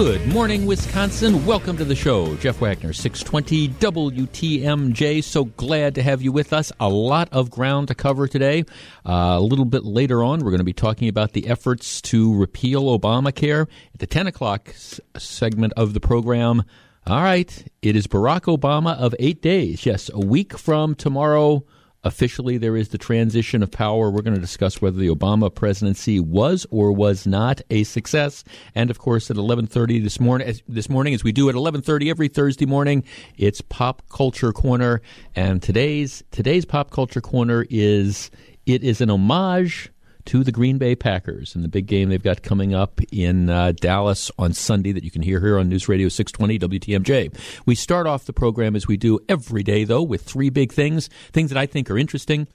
Good morning, Wisconsin. Welcome to the show. Jeff Wagner, 620 WTMJ. So glad to have you with us. A lot of ground to cover today. Uh, a little bit later on, we're going to be talking about the efforts to repeal Obamacare. At the 10 o'clock s- segment of the program, all right, it is Barack Obama of eight days. Yes, a week from tomorrow Officially, there is the transition of power. We're going to discuss whether the Obama presidency was or was not a success. And of course, at 11:30 this morning, as, this morning, as we do at 11:30 every Thursday morning, it's Pop Culture Corner. And today's today's Pop Culture Corner is it is an homage to the Green Bay Packers and the big game they've got coming up in uh, Dallas on Sunday that you can hear here on News Radio 620 WTMJ. We start off the program as we do every day, though, with three big things, things that I think are interesting.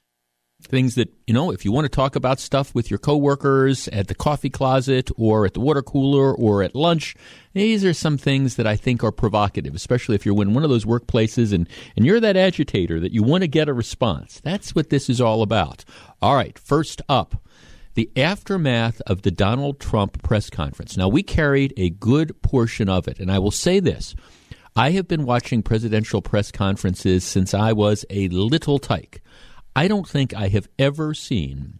Things that, you know, if you want to talk about stuff with your coworkers at the coffee closet or at the water cooler or at lunch, these are some things that I think are provocative, especially if you're in one of those workplaces and, and you're that agitator that you want to get a response. That's what this is all about. All right, first up, the aftermath of the Donald Trump press conference. Now, we carried a good portion of it, and I will say this. I have been watching presidential press conferences since I was a little tyke. I don't think I have ever seen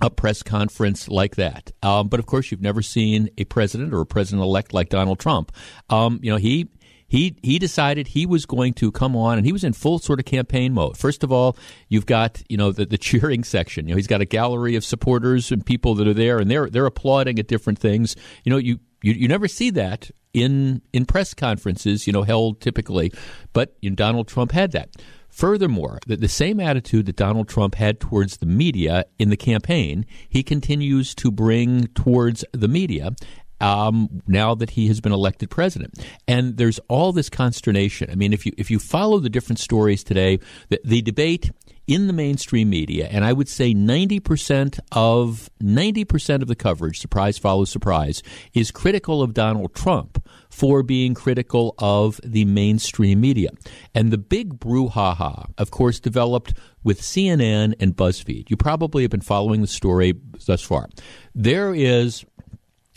a press conference like that. Um, but of course, you've never seen a president or a president elect like Donald Trump. Um, you know, he he he decided he was going to come on and he was in full sort of campaign mode. First of all, you've got you know the, the cheering section. You know he's got a gallery of supporters and people that are there and they're they're applauding at different things. You know you you, you never see that in in press conferences you know held typically, but you know, Donald Trump had that. Furthermore, the, the, same attitude that Donald Trump had towards the media in the campaign, he continues to bring towards the media um, now that he has been elected president. And there's all this consternation. I mean, if you if you follow the different stories today, the, the debate in the mainstream media, and I would say 90% of 90% of the coverage, surprise follows surprise, is critical of Donald Trump for being critical of the mainstream media. And the big brouhaha, of course, developed with CNN and BuzzFeed. You probably have been following the story thus far. There is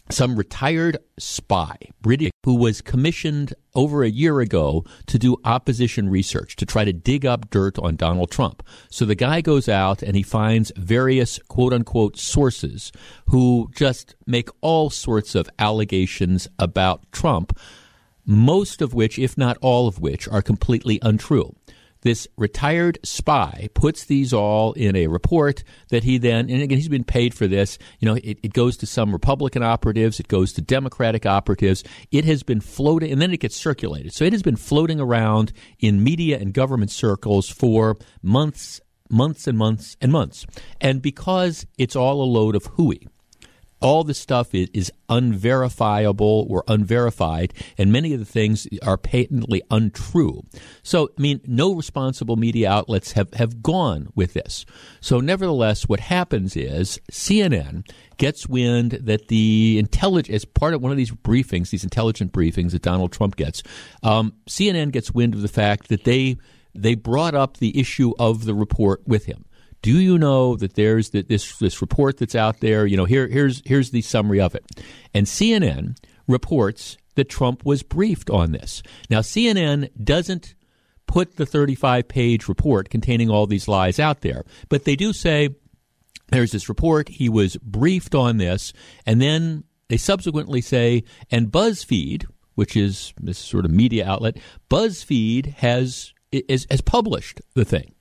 some retired spy, British, who was commissioned over a year ago to do opposition research to try to dig up dirt on Donald Trump. So the guy goes out and he finds various quote unquote sources who just make all sorts of allegations about Trump, most of which, if not all of which, are completely untrue this retired spy puts these all in a report that he then, and again, he's been paid for this. You know, it, it goes to some Republican operatives, it goes to Democratic operatives. It has been floating, and then it gets circulated. So it has been floating around in media and government circles for months, months and months and months. And because it's all a load of hooey, all the stuff is, is unverifiable or unverified, and many of the things are patently untrue. So, I mean, no responsible media outlets have, have gone with this. So, nevertheless, what happens is CNN gets wind that the intelligence, as part of one of these briefings, these intelligent briefings that Donald Trump gets, um, CNN gets wind of the fact that they they brought up the issue of the report with him do you know that there's this this report that's out there? You know, here here's here's the summary of it. And CNN reports that Trump was briefed on this. Now CNN doesn't put the 35 page report containing all these lies out there, but they do say there's this report he was briefed on this and then they subsequently say and BuzzFeed, which is this sort of media outlet, BuzzFeed has is, has published the thing.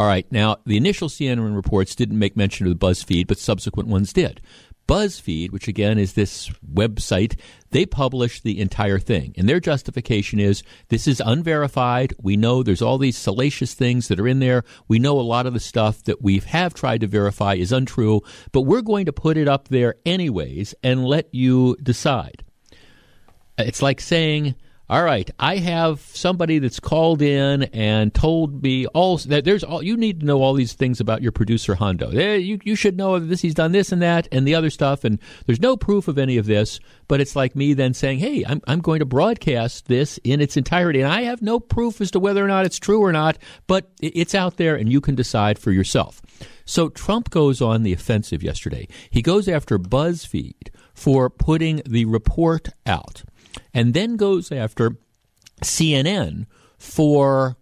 All right. Now, the initial CNN reports didn't make mention of the BuzzFeed, but subsequent ones did. BuzzFeed, which again is this website, they published the entire thing. And their justification is this is unverified. We know there's all these salacious things that are in there. We know a lot of the stuff that we have tried to verify is untrue, but we're going to put it up there anyways and let you decide. Uh, it's like saying, all right, I have somebody that's called in and told me all that there's all you need to know all these things about your producer Hondo. Eh, you you should know this. He's done this and that and the other stuff, and there's no proof of any of this. But it's like me then saying, "Hey, I'm I'm going to broadcast this in its entirety, and I have no proof as to whether or not it's true or not, but it's out there, and you can decide for yourself." So Trump goes on the offensive yesterday. He goes after BuzzFeed for putting the report out and then goes after CNN for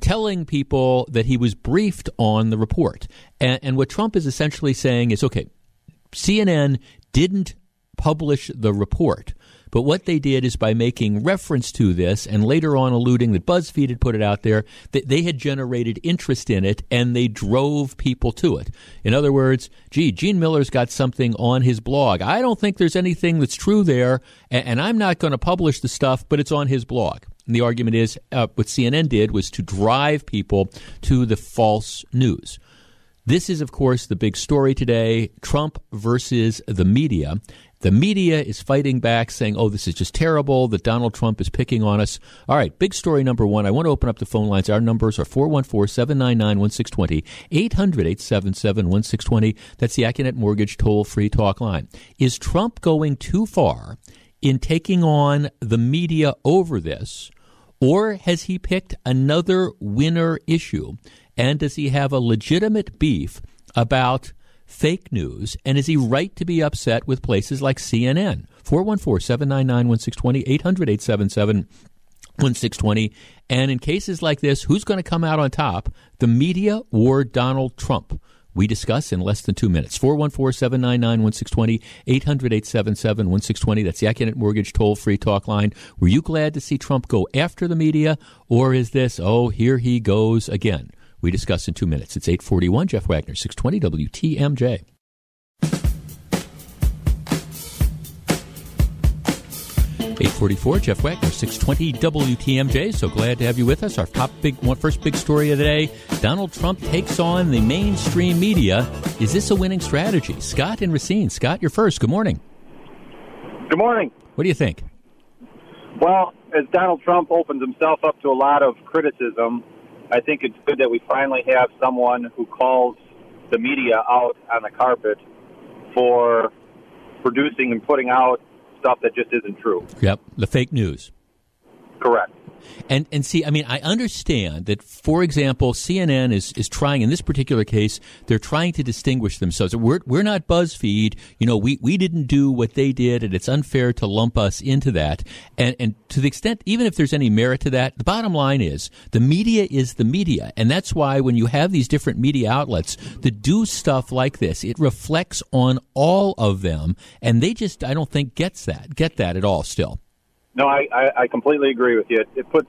telling people that he was briefed on the report. And, and, what Trump is essentially saying is okay, CNN didn't publish the report. But what they did is by making reference to this and later on alluding that BuzzFeed had put it out there, that they had generated interest in it and they drove people to it. In other words, gee, Gene Miller's got something on his blog. I don't think there's anything that's true there, and, and I'm not going to publish the stuff, but it's on his blog. And the argument is uh, what CNN did was to drive people to the false news. This is, of course, the big story today Trump versus the media. The media is fighting back, saying, oh, this is just terrible, that Donald Trump is picking on us. All right, big story number one. I want to open up the phone lines. Our numbers are 414 799 1620, 800 877 1620. That's the Accunet Mortgage toll free talk line. Is Trump going too far in taking on the media over this, or has he picked another winner issue? And does he have a legitimate beef about fake news? And is he right to be upset with places like CNN? 414 799 1620, 800 877 1620. And in cases like this, who's going to come out on top, the media or Donald Trump? We discuss in less than two minutes. 414 799 1620, 800 877 1620. That's the Accunet Mortgage toll free talk line. Were you glad to see Trump go after the media, or is this, oh, here he goes again? We discuss in two minutes. It's 841. Jeff Wagner, 620 WTMJ. 844, Jeff Wagner, 620 WTMJ. So glad to have you with us. Our top big, one, first big story of the day Donald Trump takes on the mainstream media. Is this a winning strategy? Scott and Racine. Scott, you're first. Good morning. Good morning. What do you think? Well, as Donald Trump opens himself up to a lot of criticism, I think it's good that we finally have someone who calls the media out on the carpet for producing and putting out stuff that just isn't true. Yep, the fake news. Correct. And and see, I mean, I understand that. For example, CNN is is trying in this particular case. They're trying to distinguish themselves. We're we're not BuzzFeed. You know, we we didn't do what they did, and it's unfair to lump us into that. And and to the extent, even if there's any merit to that, the bottom line is the media is the media, and that's why when you have these different media outlets that do stuff like this, it reflects on all of them, and they just I don't think gets that get that at all. Still. No, I, I, I completely agree with you. It, it puts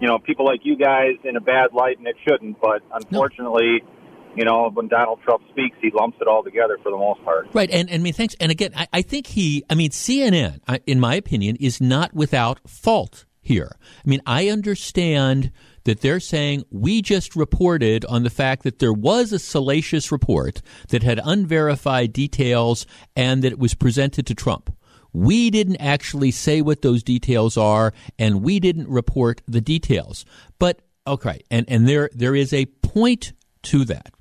you know people like you guys in a bad light, and it shouldn't. But unfortunately. No. You know, when Donald Trump speaks, he lumps it all together for the most part. Right, and, and I mean, thanks. And again, I, I think he, I mean, CNN, in my opinion, is not without fault here. I mean, I understand that they're saying we just reported on the fact that there was a salacious report that had unverified details and that it was presented to Trump. We didn't actually say what those details are, and we didn't report the details. But okay, and, and there there is a point to that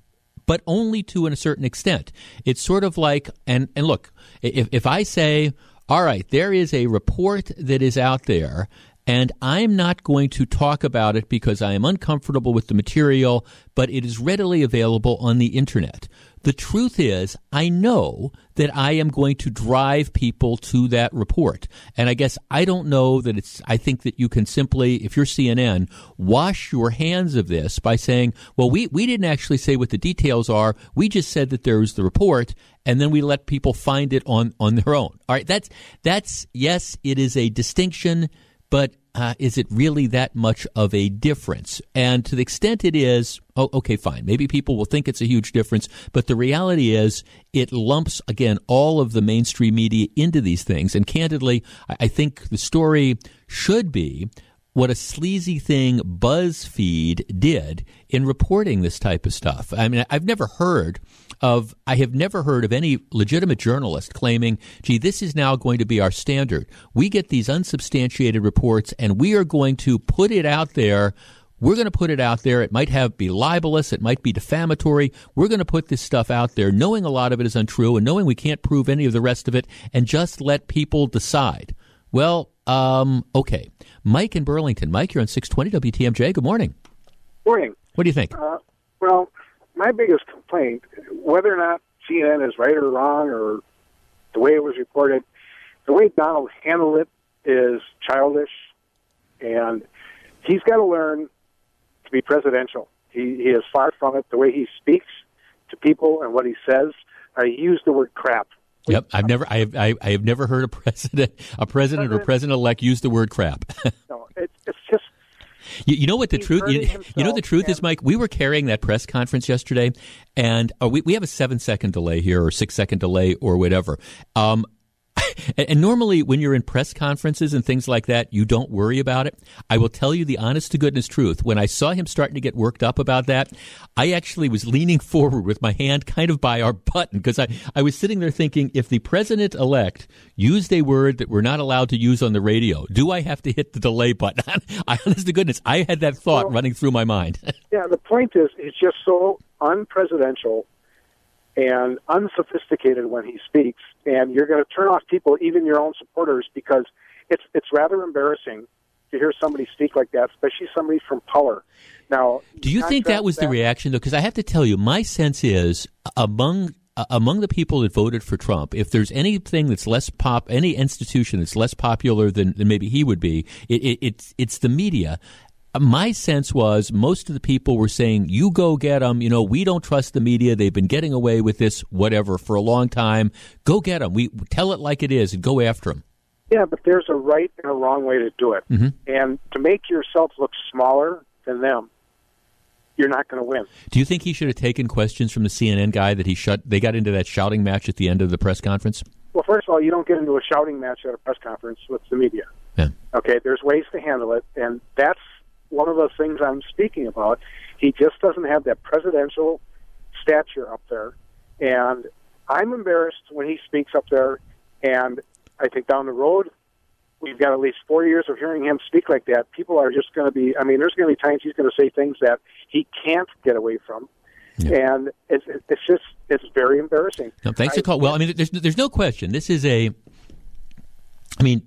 but only to a certain extent. It's sort of like, and, and look, if, if I say, all right, there is a report that is out there, and I'm not going to talk about it because I am uncomfortable with the material, but it is readily available on the internet. The truth is, I know that I am going to drive people to that report. And I guess I don't know that it's, I think that you can simply, if you're CNN, wash your hands of this by saying, well, we, we didn't actually say what the details are. We just said that there was the report and then we let people find it on, on their own. All right. That's, that's, yes, it is a distinction, but uh, is it really that much of a difference? And to the extent it is, oh, okay, fine. Maybe people will think it's a huge difference, but the reality is it lumps, again, all of the mainstream media into these things. And candidly, I think the story should be what a sleazy thing BuzzFeed did in reporting this type of stuff. I mean, I've never heard of I have never heard of any legitimate journalist claiming, "Gee, this is now going to be our standard. We get these unsubstantiated reports and we are going to put it out there." We're going to put it out there. It might have be libelous. It might be defamatory. We're going to put this stuff out there, knowing a lot of it is untrue and knowing we can't prove any of the rest of it, and just let people decide. Well, um, okay. Mike in Burlington. Mike, you're on 620 WTMJ. Good morning. Morning. What do you think? Uh, well, my biggest complaint, whether or not CNN is right or wrong or the way it was reported, the way Donald handled it is childish, and he's got to learn to be presidential. He, he is far from it. The way he speaks to people and what he says, I use the word crap. Yep, I've never, I have, I, I have never heard a president, a president or president elect use the word crap. no, it, it's just. You, you, know what the truth? You, you, know the truth is, Mike. We were carrying that press conference yesterday, and uh, we we have a seven second delay here, or six second delay, or whatever. Um, and normally, when you're in press conferences and things like that, you don't worry about it. I will tell you the honest to goodness truth. When I saw him starting to get worked up about that, I actually was leaning forward with my hand kind of by our button because I, I was sitting there thinking if the president elect used a word that we're not allowed to use on the radio, do I have to hit the delay button? I, honest to goodness, I had that thought well, running through my mind. yeah, the point is, it's just so unpresidential and unsophisticated when he speaks, and you're going to turn off people, even your own supporters, because it's it's rather embarrassing to hear somebody speak like that, especially somebody from power. Now, do you think that was that, the reaction though? Because I have to tell you, my sense is among uh, among the people that voted for Trump, if there's anything that's less pop, any institution that's less popular than, than maybe he would be, it, it, it's it's the media my sense was most of the people were saying, "You go get them." You know, we don't trust the media. They've been getting away with this, whatever, for a long time. Go get them. We tell it like it is and go after them. Yeah, but there's a right and a wrong way to do it, mm-hmm. and to make yourself look smaller than them, you're not going to win. Do you think he should have taken questions from the CNN guy that he shut? They got into that shouting match at the end of the press conference. Well, first of all, you don't get into a shouting match at a press conference with the media. Yeah. Okay, there's ways to handle it, and that's one of those things I'm speaking about. He just doesn't have that presidential stature up there, and I'm embarrassed when he speaks up there. And I think down the road, we've got at least four years of hearing him speak like that. People are just going to be. I mean, there's going to be times he's going to say things that he can't get away from. Yeah. And it's, it's just it's very embarrassing. No, thanks for call. Well, I mean, there's there's no question. This is a. I mean,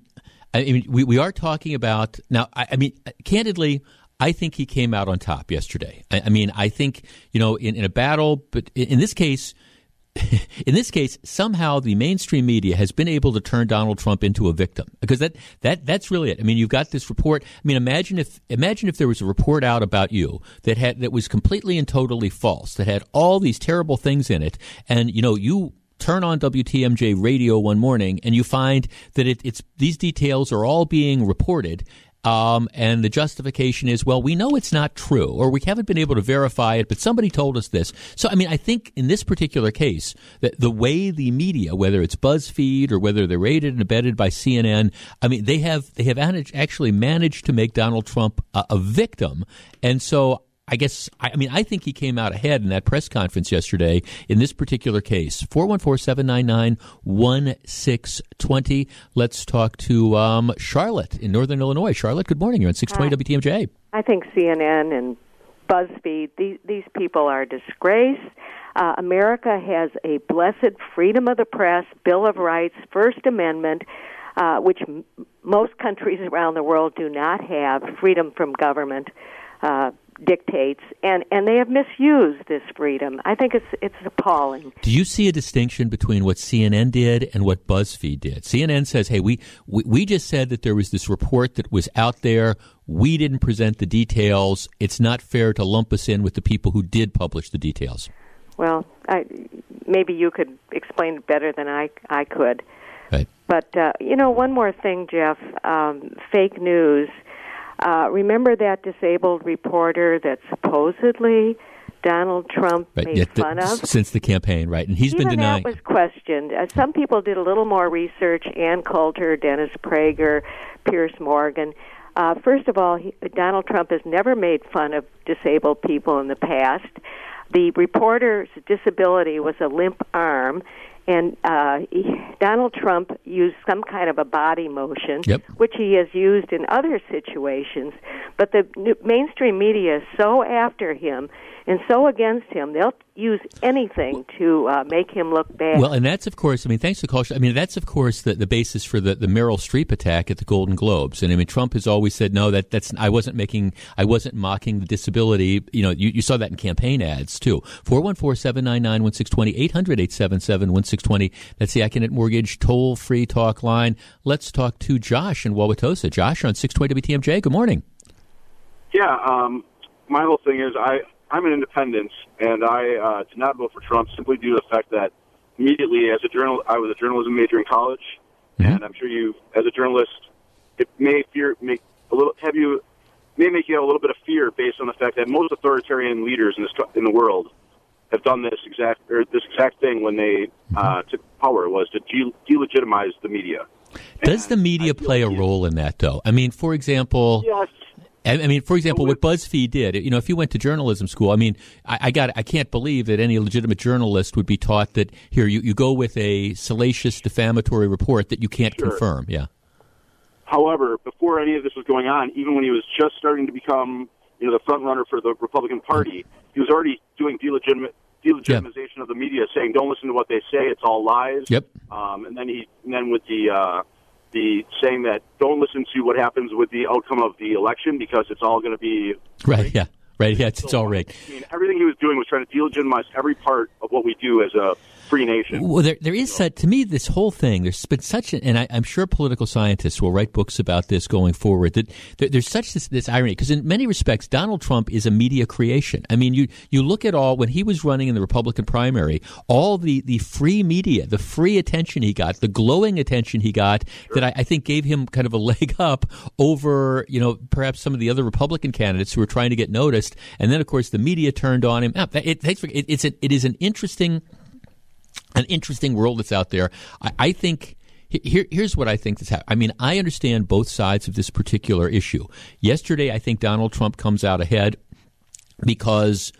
I mean, we, we are talking about now. I, I mean, candidly, I think he came out on top yesterday. I, I mean, I think you know, in, in a battle, but in, in this case, in this case, somehow the mainstream media has been able to turn Donald Trump into a victim because that, that that's really it. I mean, you've got this report. I mean, imagine if imagine if there was a report out about you that had that was completely and totally false, that had all these terrible things in it, and you know you turn on WTMJ radio one morning and you find that it, it's these details are all being reported. Um, and the justification is, well, we know it's not true, or we haven't been able to verify it, but somebody told us this. So, I mean, I think in this particular case, that the way the media, whether it's BuzzFeed or whether they're aided and abetted by CNN, I mean, they have they have actually managed to make Donald Trump a, a victim, and so I guess, I mean, I think he came out ahead in that press conference yesterday in this particular case. 414 799 1620. Let's talk to um, Charlotte in Northern Illinois. Charlotte, good morning. You're on 620 WTMJ. I think CNN and BuzzFeed, these, these people are a disgrace. Uh, America has a blessed freedom of the press, Bill of Rights, First Amendment. Uh, which m- most countries around the world do not have freedom from government. Uh, dictates, and and they have misused this freedom. I think it's it's appalling. Do you see a distinction between what CNN did and what BuzzFeed did? CNN says, "Hey, we we, we just said that there was this report that was out there." We didn't present the details. It's not fair to lump us in with the people who did publish the details. Well, I, maybe you could explain it better than I I could. Right. But uh, you know, one more thing, Jeff. Um, fake news uh, remember that disabled reporter that supposedly Donald Trump right, made the, fun of since the campaign, right? And he's Even been denying. That was questioned. Uh, some people did a little more research. Ann Coulter, Dennis Prager, Piers Morgan. Uh, first of all, he, Donald Trump has never made fun of disabled people in the past. The reporter's disability was a limp arm, and uh, Donald Trump used some kind of a body motion, yep. which he has used in other situations. But the mainstream media is so after him and so against him, they'll use anything to uh, make him look bad. Well, and that's of course. I mean, thanks to culture. I mean, that's of course the, the basis for the, the Meryl Streep attack at the Golden Globes. And I mean, Trump has always said, no, that that's I wasn't making, I wasn't mocking the disability. You know, you, you saw that in campaign ads too. Four one four seven nine nine one six twenty eight hundred eight seven seven one six 620. That's the Accunet Mortgage toll free talk line. Let's talk to Josh in Wauwatosa. Josh on 620 WTMJ. Good morning. Yeah, um, my whole thing is I, I'm an independent, and I uh, did not vote for Trump simply due to the fact that immediately as a journal, I was a journalism major in college, mm-hmm. and I'm sure you, as a journalist, it may fear make a little have you may make you have a little bit of fear based on the fact that most authoritarian leaders in this in the world have done this exact or this exact thing when they uh, took power was to de- delegitimize the media. Does and the media play a role in that, though? I mean, for example, yes. I mean, for example, what BuzzFeed did, you know, if you went to journalism school, I mean, I, I got, I can't believe that any legitimate journalist would be taught that here you, you go with a salacious defamatory report that you can't sure. confirm. Yeah. However, before any of this was going on, even when he was just starting to become, you know, the front runner for the Republican Party, he was already doing delegitimate delegitimization of the media, saying, "Don't listen to what they say; it's all lies." Yep. Um, and then he, and then with the uh, the saying that don't listen to what happens with the outcome of the election because it's all going to be right. Yeah. Right. Yeah. It's, it's rigged. I mean, everything he was doing was trying to delegitimize every part of what we do as a free nation. Well, there, there is such, to me this whole thing. There's been such, an, and I, am sure political scientists will write books about this going forward. That there, there's such this, this irony because in many respects, Donald Trump is a media creation. I mean, you you look at all when he was running in the Republican primary, all the the free media, the free attention he got, the glowing attention he got, sure. that I, I think gave him kind of a leg up over you know perhaps some of the other Republican candidates who were trying to get noticed. And then of course the media turned on him. Ah, it, it, it's a, it is an interesting an interesting world that's out there. I, I think. Here, here's what I think that's happening. I mean, I understand both sides of this particular issue. Yesterday, I think Donald Trump comes out ahead because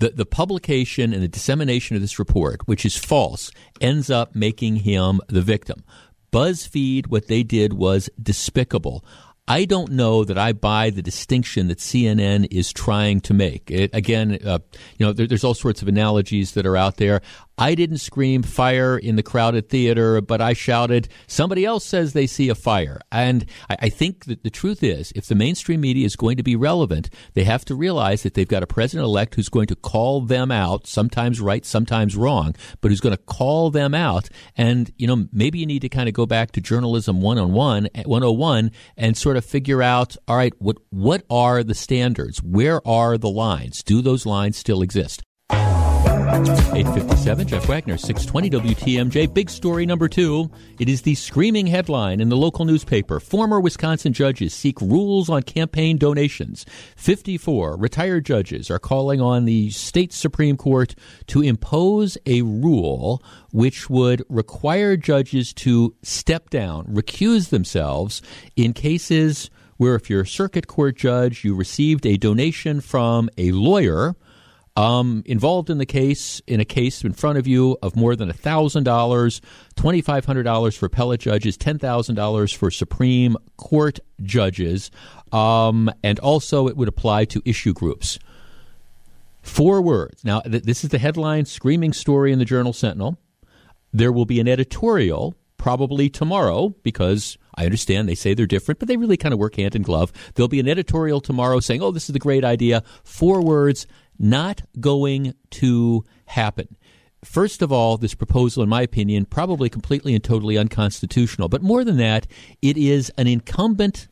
the, the publication and the dissemination of this report, which is false, ends up making him the victim. BuzzFeed, what they did was despicable. I don't know that I buy the distinction that CNN is trying to make. It, again, uh, you know, there, there's all sorts of analogies that are out there. I didn't scream fire in the crowded theater, but I shouted, somebody else says they see a fire. And I, I think that the truth is, if the mainstream media is going to be relevant, they have to realize that they've got a president elect who's going to call them out, sometimes right, sometimes wrong, but who's going to call them out. And, you know, maybe you need to kind of go back to journalism 101, eh, 101 and sort of figure out, all right, what, what are the standards? Where are the lines? Do those lines still exist? 857, Jeff Wagner, 620 WTMJ. Big story number two. It is the screaming headline in the local newspaper. Former Wisconsin judges seek rules on campaign donations. 54 retired judges are calling on the state Supreme Court to impose a rule which would require judges to step down, recuse themselves in cases where if you're a circuit court judge, you received a donation from a lawyer – um, involved in the case, in a case in front of you of more than $1,000, $2,500 for appellate judges, $10,000 for Supreme Court judges, um, and also it would apply to issue groups. Four words. Now, th- this is the headline screaming story in the Journal Sentinel. There will be an editorial probably tomorrow because I understand they say they're different, but they really kind of work hand in glove. There'll be an editorial tomorrow saying, oh, this is a great idea. Four words not going to happen. First of all, this proposal, in my opinion, probably completely and totally unconstitutional. But more than that, it is an incumbent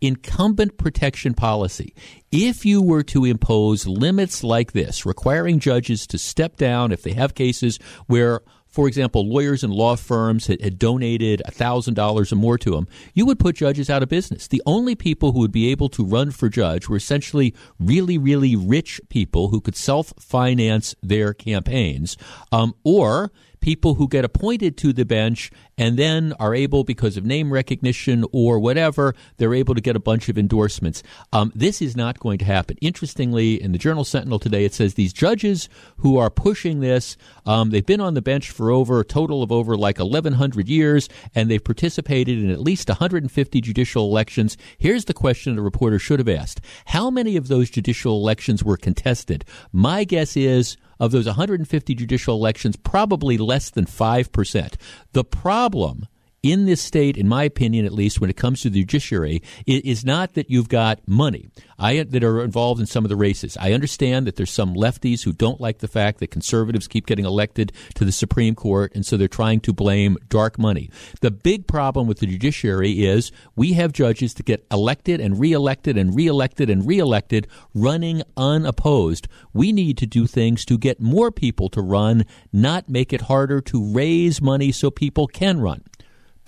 incumbent protection policy. If you were to impose limits like this, requiring judges to step down if they have cases where for example, lawyers and law firms had, had donated $1,000 or more to them, you would put judges out of business. The only people who would be able to run for judge were essentially really, really rich people who could self finance their campaigns, um, or people who get appointed to the bench and then are able, because of name recognition or whatever, they're able to get a bunch of endorsements. Um, this is not going to happen. Interestingly, in the Journal Sentinel today, it says these judges who are pushing this, um, they've been on the bench for over a total of over like 1,100 years, and they've participated in at least 150 judicial elections. Here's the question the reporter should have asked How many of those judicial elections were contested? My guess is of those 150 judicial elections, probably less than 5%. The problem in this state, in my opinion at least, when it comes to the judiciary, is not that you've got money I, that are involved in some of the races. I understand that there's some lefties who don't like the fact that conservatives keep getting elected to the Supreme Court, and so they're trying to blame dark money. The big problem with the judiciary is we have judges that get elected and reelected and reelected and reelected running unopposed. We need to do things to get more people to run, not make it harder to raise money so people can run.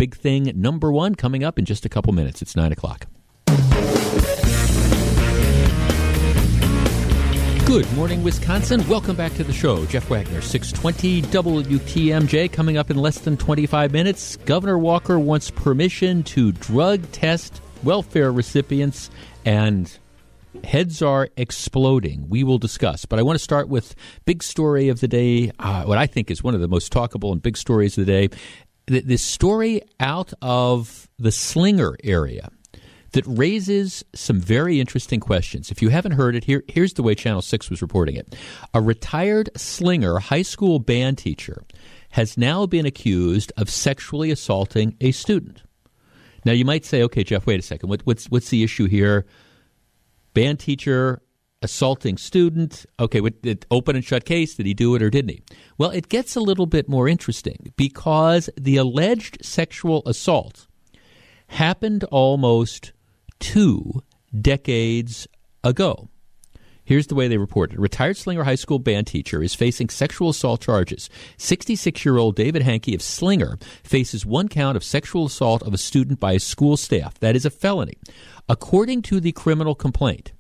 Big thing number one coming up in just a couple minutes. It's 9 o'clock. Good morning, Wisconsin. Welcome back to the show. Jeff Wagner, 620 WTMJ. Coming up in less than 25 minutes, Governor Walker wants permission to drug test welfare recipients, and heads are exploding. We will discuss. But I want to start with big story of the day, uh, what I think is one of the most talkable and big stories of the day this story out of the Slinger area that raises some very interesting questions. If you haven't heard it, here, here's the way Channel 6 was reporting it. A retired Slinger high school band teacher has now been accused of sexually assaulting a student. Now, you might say, okay, Jeff, wait a second. What, what's, what's the issue here? Band teacher assaulting student. Okay, with the open and shut case, did he do it or didn't he? Well, it gets a little bit more interesting because the alleged sexual assault happened almost two decades ago. Here's the way they reported. Retired Slinger High School band teacher is facing sexual assault charges. 66 year old David Hankey of Slinger faces one count of sexual assault of a student by a school staff. That is a felony. According to the criminal complaint,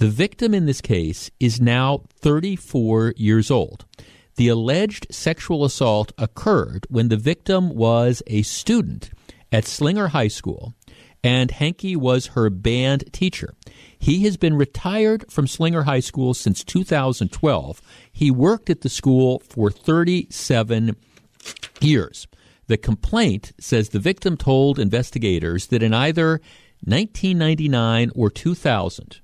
the victim in this case is now 34 years old. The alleged sexual assault occurred when the victim was a student at Slinger High School and Hankey was her band teacher. He has been retired from Slinger High School since 2012. He worked at the school for 37 years. The complaint says the victim told investigators that in either 1999 or 2000,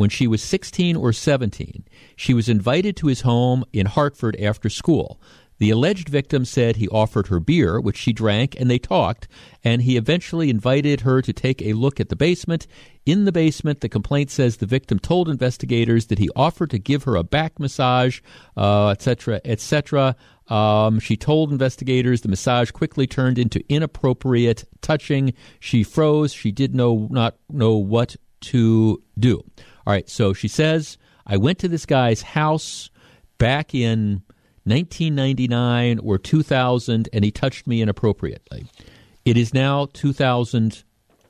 when she was 16 or 17, she was invited to his home in Hartford after school. The alleged victim said he offered her beer, which she drank, and they talked, and he eventually invited her to take a look at the basement. In the basement, the complaint says the victim told investigators that he offered to give her a back massage, etc., uh, etc. Et um, she told investigators the massage quickly turned into inappropriate touching. She froze. She did know not know what to do. All right, so she says, I went to this guy's house back in 1999 or 2000 and he touched me inappropriately. It is now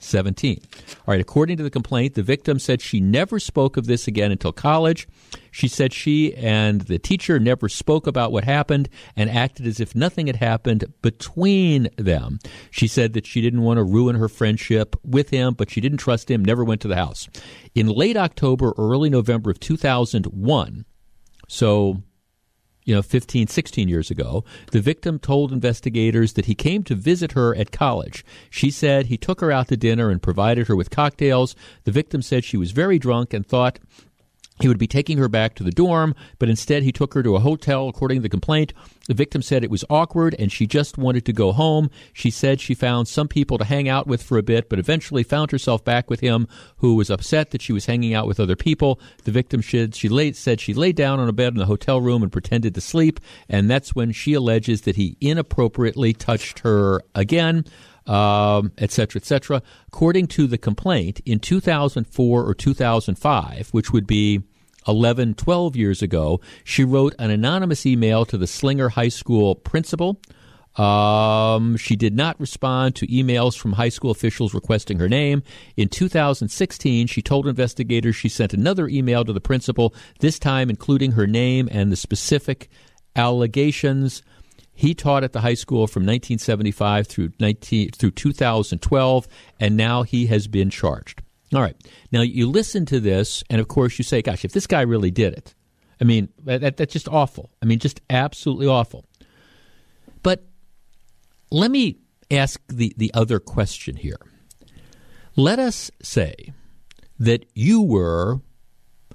2017. All right, according to the complaint, the victim said she never spoke of this again until college. She said she and the teacher never spoke about what happened and acted as if nothing had happened between them. She said that she didn't want to ruin her friendship with him, but she didn't trust him, never went to the house. In late October, early November of 2001, so you know, 15, 16 years ago, the victim told investigators that he came to visit her at college. She said he took her out to dinner and provided her with cocktails. The victim said she was very drunk and thought he would be taking her back to the dorm, but instead he took her to a hotel, according to the complaint. The victim said it was awkward and she just wanted to go home. She said she found some people to hang out with for a bit, but eventually found herself back with him, who was upset that she was hanging out with other people. The victim said she laid, said she lay down on a bed in the hotel room and pretended to sleep, and that's when she alleges that he inappropriately touched her again um, et cetera, et cetera. According to the complaint, in 2004 or 2005, which would be 11, 12 years ago, she wrote an anonymous email to the Slinger High School principal. Um, she did not respond to emails from high school officials requesting her name. In 2016, she told investigators she sent another email to the principal, this time including her name and the specific allegations. He taught at the high school from 1975 through 19, through 2012, and now he has been charged. All right. Now you listen to this, and of course you say, "Gosh, if this guy really did it, I mean, that, that's just awful. I mean, just absolutely awful." But let me ask the the other question here. Let us say that you were.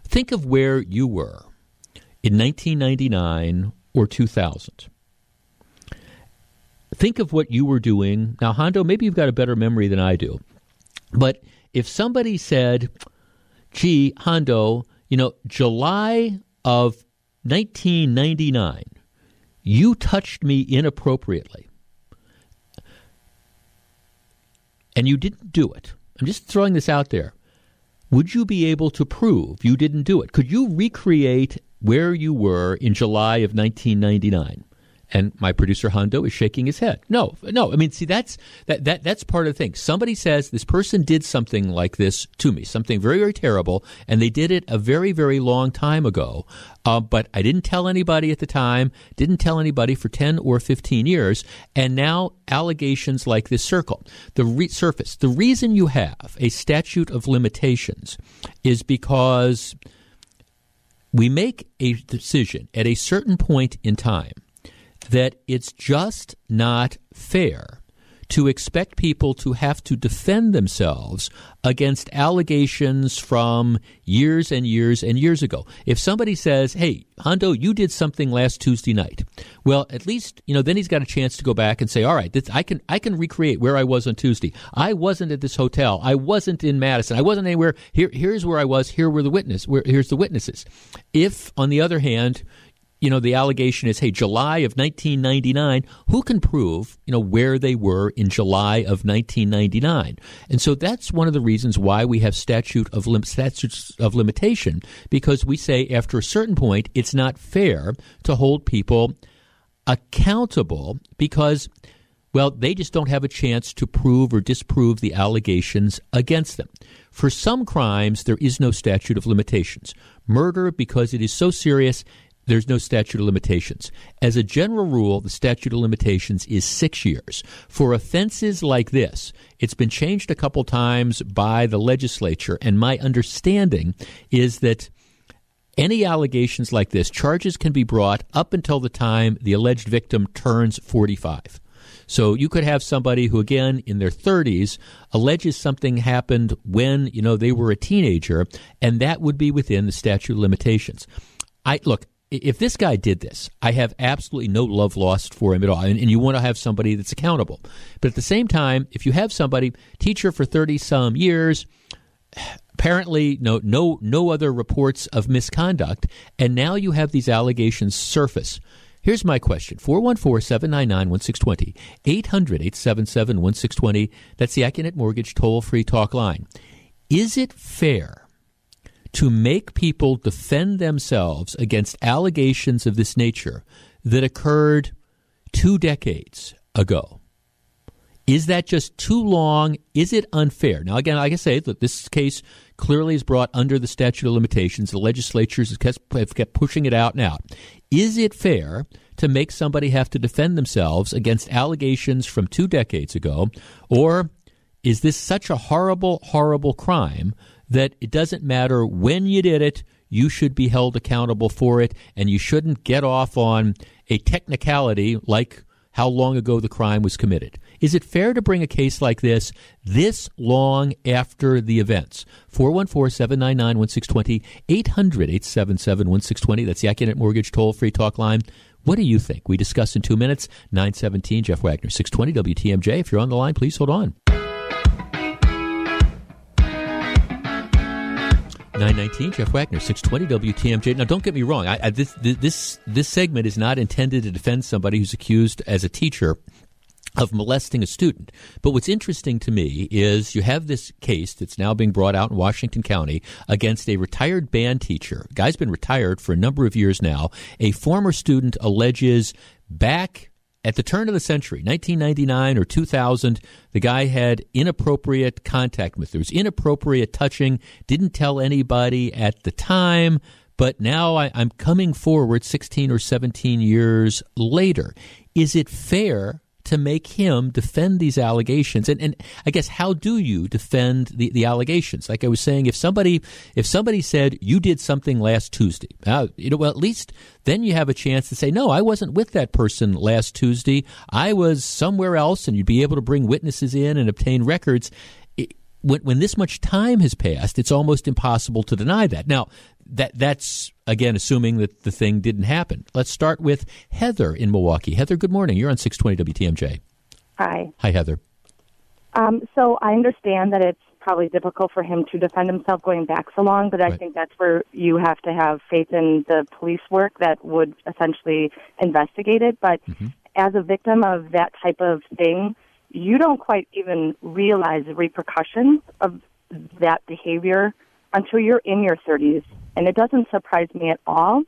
Think of where you were in 1999 or 2000. think of what you were doing. Now, Hondo, maybe you've got a better memory than I do. But if somebody said, gee, Hondo, you know, July of 1999, you touched me inappropriately. And you didn't do it. I'm just throwing this out there. Would you be able to prove you didn't do it? Could you recreate where you were in July of 1999? And my producer Hondo is shaking his head. No, no. I mean, see, that's that, that that's part of the thing. Somebody says this person did something like this to me, something very, very terrible, and they did it a very, very long time ago. Uh, but I didn't tell anybody at the time. Didn't tell anybody for ten or fifteen years, and now allegations like this circle the re- surface. The reason you have a statute of limitations is because we make a decision at a certain point in time that it's just not fair to expect people to have to defend themselves against allegations from years and years and years ago. If somebody says, "Hey, Hondo, you did something last Tuesday night," well, at least you know then he's got a chance to go back and say, "All right, this, I can I can recreate where I was on Tuesday. I wasn't at this hotel. I wasn't in Madison. I wasn't anywhere. Here, here's where I was. Here were the witness. Where, here's the witnesses." If, on the other hand, you know, the allegation is, hey, July of 1999, who can prove, you know, where they were in July of 1999? And so that's one of the reasons why we have statute of lim- statutes of limitation, because we say after a certain point, it's not fair to hold people accountable because well, they just don't have a chance to prove or disprove the allegations against them. For some crimes, there is no statute of limitations. Murder, because it is so serious, there's no statute of limitations. As a general rule, the statute of limitations is six years. For offenses like this, it's been changed a couple times by the legislature, and my understanding is that any allegations like this, charges can be brought up until the time the alleged victim turns 45. So you could have somebody who, again, in their 30s, alleges something happened when you know they were a teenager, and that would be within the statute of limitations. I look if this guy did this, I have absolutely no love lost for him at all. And, and, you want to have somebody that's accountable. But at the same time, if you have somebody, teacher for 30 some years, apparently no, no, no other reports of misconduct, and now you have these allegations surface. Here's my question 414 799 1620, 800 877 1620. That's the Accunet Mortgage toll free talk line. Is it fair? To make people defend themselves against allegations of this nature that occurred two decades ago. Is that just too long? Is it unfair? Now, again, like I say, that this case clearly is brought under the statute of limitations. The legislatures have kept pushing it out and out. Is it fair to make somebody have to defend themselves against allegations from two decades ago? Or is this such a horrible, horrible crime that it doesn't matter when you did it, you should be held accountable for it, and you shouldn't get off on a technicality like how long ago the crime was committed. Is it fair to bring a case like this this long after the events? 414 799 1620, 800 877 1620. That's the Accunet Mortgage toll free talk line. What do you think? We discuss in two minutes. 917, Jeff Wagner, 620 WTMJ. If you're on the line, please hold on. 919, Jeff Wagner, 620 WTMJ. Now, don't get me wrong. I, I, this, this, this segment is not intended to defend somebody who's accused as a teacher of molesting a student. But what's interesting to me is you have this case that's now being brought out in Washington County against a retired band teacher. Guy's been retired for a number of years now. A former student alleges back at the turn of the century, 1999 or 2000, the guy had inappropriate contact with. There was inappropriate touching. Didn't tell anybody at the time, but now I, I'm coming forward 16 or 17 years later. Is it fair to make him defend these allegations. And, and I guess how do you defend the, the allegations? Like I was saying, if somebody if somebody said you did something last Tuesday, uh, you know, well, at least then you have a chance to say, no, I wasn't with that person last Tuesday. I was somewhere else, and you'd be able to bring witnesses in and obtain records when, when this much time has passed, it's almost impossible to deny that. Now, that that's again assuming that the thing didn't happen. Let's start with Heather in Milwaukee. Heather, good morning. You're on 620 WTMJ. Hi. Hi, Heather. Um, so I understand that it's probably difficult for him to defend himself going back so long, but I Right. think that's where you have to have faith in the police work that would essentially investigate it. But as a victim of that type of thing, you don't quite even realize the repercussions of that behavior until you're in your 30s. And it doesn't surprise me at all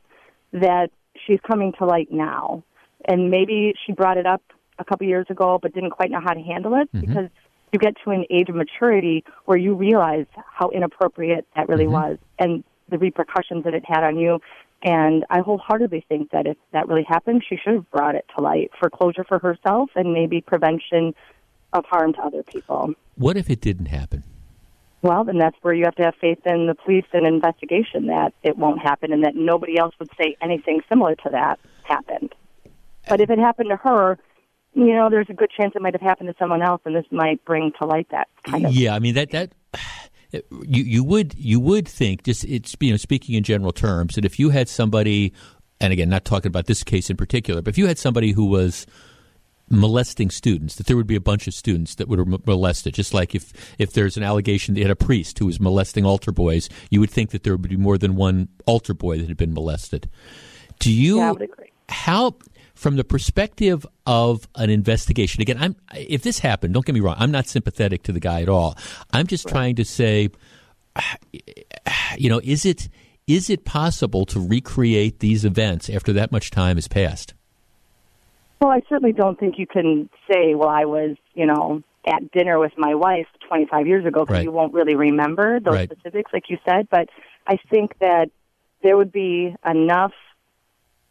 that she's coming to light now. And maybe she brought it up a couple years ago but didn't quite know how to handle it mm-hmm. because you get to an age of maturity where you realize how inappropriate that really mm-hmm. was and the repercussions that it had on you. And I wholeheartedly think that if that really happened, she should have brought it to light for closure for herself and maybe prevention of harm to other people. What if it didn't happen? Well, then that's where you have to have faith in the police and investigation that it won't happen and that nobody else would say anything similar to that happened. But if it happened to her, you know, there's a good chance it might have happened to someone else, and this might bring to light that kind of. Yeah, I mean that that you you would you would think just it's you know speaking in general terms that if you had somebody and again not talking about this case in particular, but if you had somebody who was molesting students, that there would be a bunch of students that would be molested. Just like if, if there's an allegation that you had a priest who was molesting altar boys, you would think that there would be more than one altar boy that had been molested. Do you? Yeah, I would agree. How, from the perspective of an investigation, again, I'm if this happened, don't get me wrong, I'm not sympathetic to the guy at all. I'm just trying to say, you know, is it is it possible to recreate these events after that much time has passed? Well, I certainly don't think you can say, well, I was, you know, at dinner with my wife 25 years ago because Right. you won't really remember those Right. specifics, like you said. But I think that there would be enough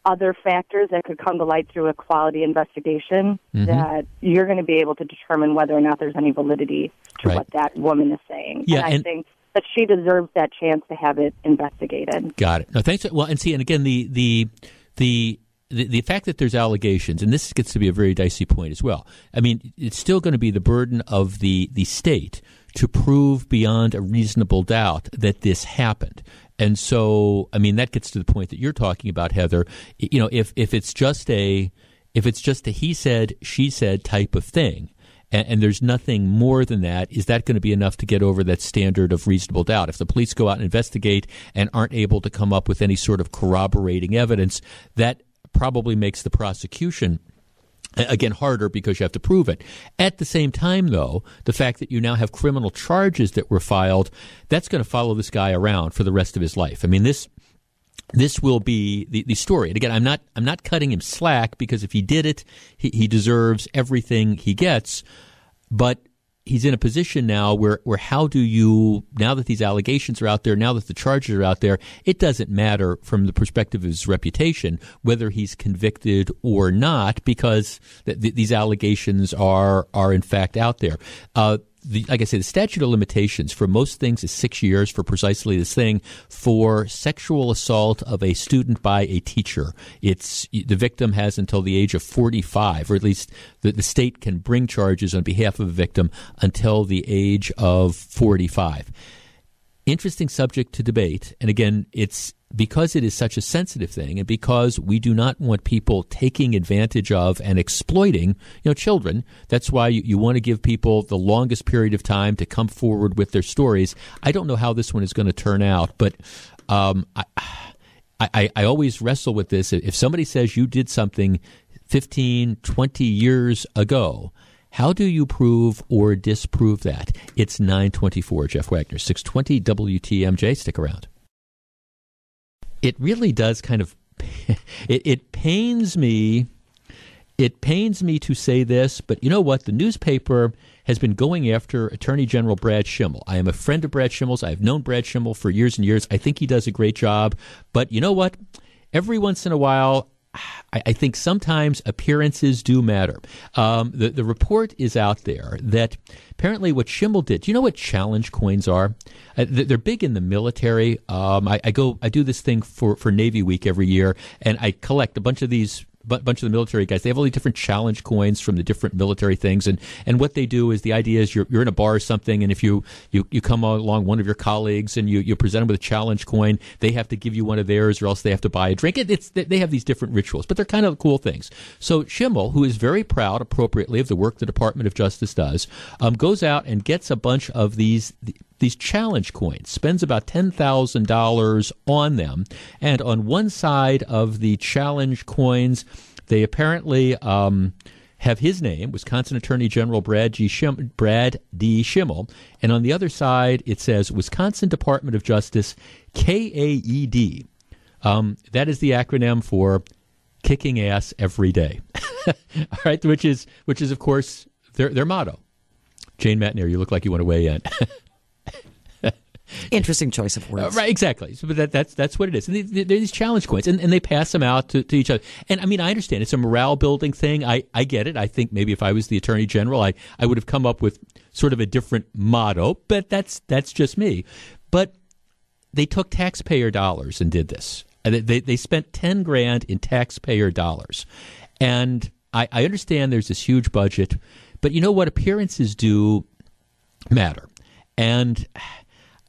other factors that could come to light through a quality investigation Mm-hmm. that you're going to be able to determine whether or not there's any validity to Right. what that woman is saying. Yeah, and I and- think that she deserves that chance to have it investigated. Got it. No, thanks. Well, and see, and again, the the the. The, the fact that there's allegations, and this gets to be a very dicey point as well. I mean, it's still going to be the burden of the, the state to prove beyond a reasonable doubt that this happened. And so, I mean, that gets to the point that you're talking about, Heather. You know, if if it's just a if it's just a he said she said type of thing, and, and there's nothing more than that, is that going to be enough to get over that standard of reasonable doubt? If the police go out and investigate and aren't able to come up with any sort of corroborating evidence, that probably makes the prosecution again harder because you have to prove it. At the same time, though, the fact that you now have criminal charges that were filed, that's going to follow this guy around for the rest of his life. I mean, this this will be the, the story. And again, I'm not I'm not cutting him slack because if he did it, he, he deserves everything he gets. But he's in a position now where, where how do you now that these allegations are out there, now that the charges are out there, it doesn't matter from the perspective of his reputation whether he's convicted or not because th- th- these allegations are are in fact out there. Uh, the, like I say, the statute of limitations for most things is six years for precisely this thing. For sexual assault of a student by a teacher, it's the victim has until the age of 45, or at least the, the state can bring charges on behalf of a victim until the age of 45 interesting subject to debate. And again, it's because it is such a sensitive thing and because we do not want people taking advantage of and exploiting, you know, children. That's why you, you want to give people the longest period of time to come forward with their stories. I don't know how this one is going to turn out, but um, I, I, I always wrestle with this. If somebody says you did something 15, 20 years ago, how do you prove or disprove that? It's 924, Jeff Wagner, 620 WTMJ. Stick around. It really does kind of, it, it pains me. It pains me to say this, but you know what? The newspaper has been going after Attorney General Brad Schimel. I am a friend of Brad Schimel's. I've known Brad Schimel for years and years. I think he does a great job. But you know what? Every once in a while, I, I think sometimes appearances do matter. Um, the, the report is out there that apparently what Schimel did. Do you know what challenge coins are? Uh, they- they're big in the military. Um, I, I go, I do this thing for, for Navy Week every year, and I collect a bunch of these a bunch of the military guys. They have all these different challenge coins from the different military things, and and what they do is the idea is you're you're in a bar or something, and if you you, you come along one of your colleagues and you you present them with a challenge coin, they have to give you one of theirs, or else they have to buy a drink. It, it's they have these different rituals, but they're kind of cool things. So Schimel, who is very proud, appropriately, of the work the Department of Justice does, um, goes out and gets a bunch of these these challenge coins, spends about $10,000 on them. And on one side of the challenge coins, they apparently um, have his name, Wisconsin Attorney General Brad, G. Brad D. Schimel. And on the other side, it says Wisconsin Department of Justice, KAED. Um, that is the acronym for kicking ass every day. All right, which is, which is of course, their, their motto. Jane Matenaer, you look like you want to weigh in. Interesting choice of words. Uh, right, exactly. So, but that, that's that's what it is. And they, they're these challenge coins, and, and they pass them out to, to each other. And I mean, I understand it's a morale building thing. I, I get it. I think maybe if I was the attorney general, I, I would have come up with sort of a different motto. But that's that's just me. But they took taxpayer dollars and did this. They they spent ten grand in taxpayer dollars, and I, I understand there's this huge budget, but you know what? Appearances do matter, and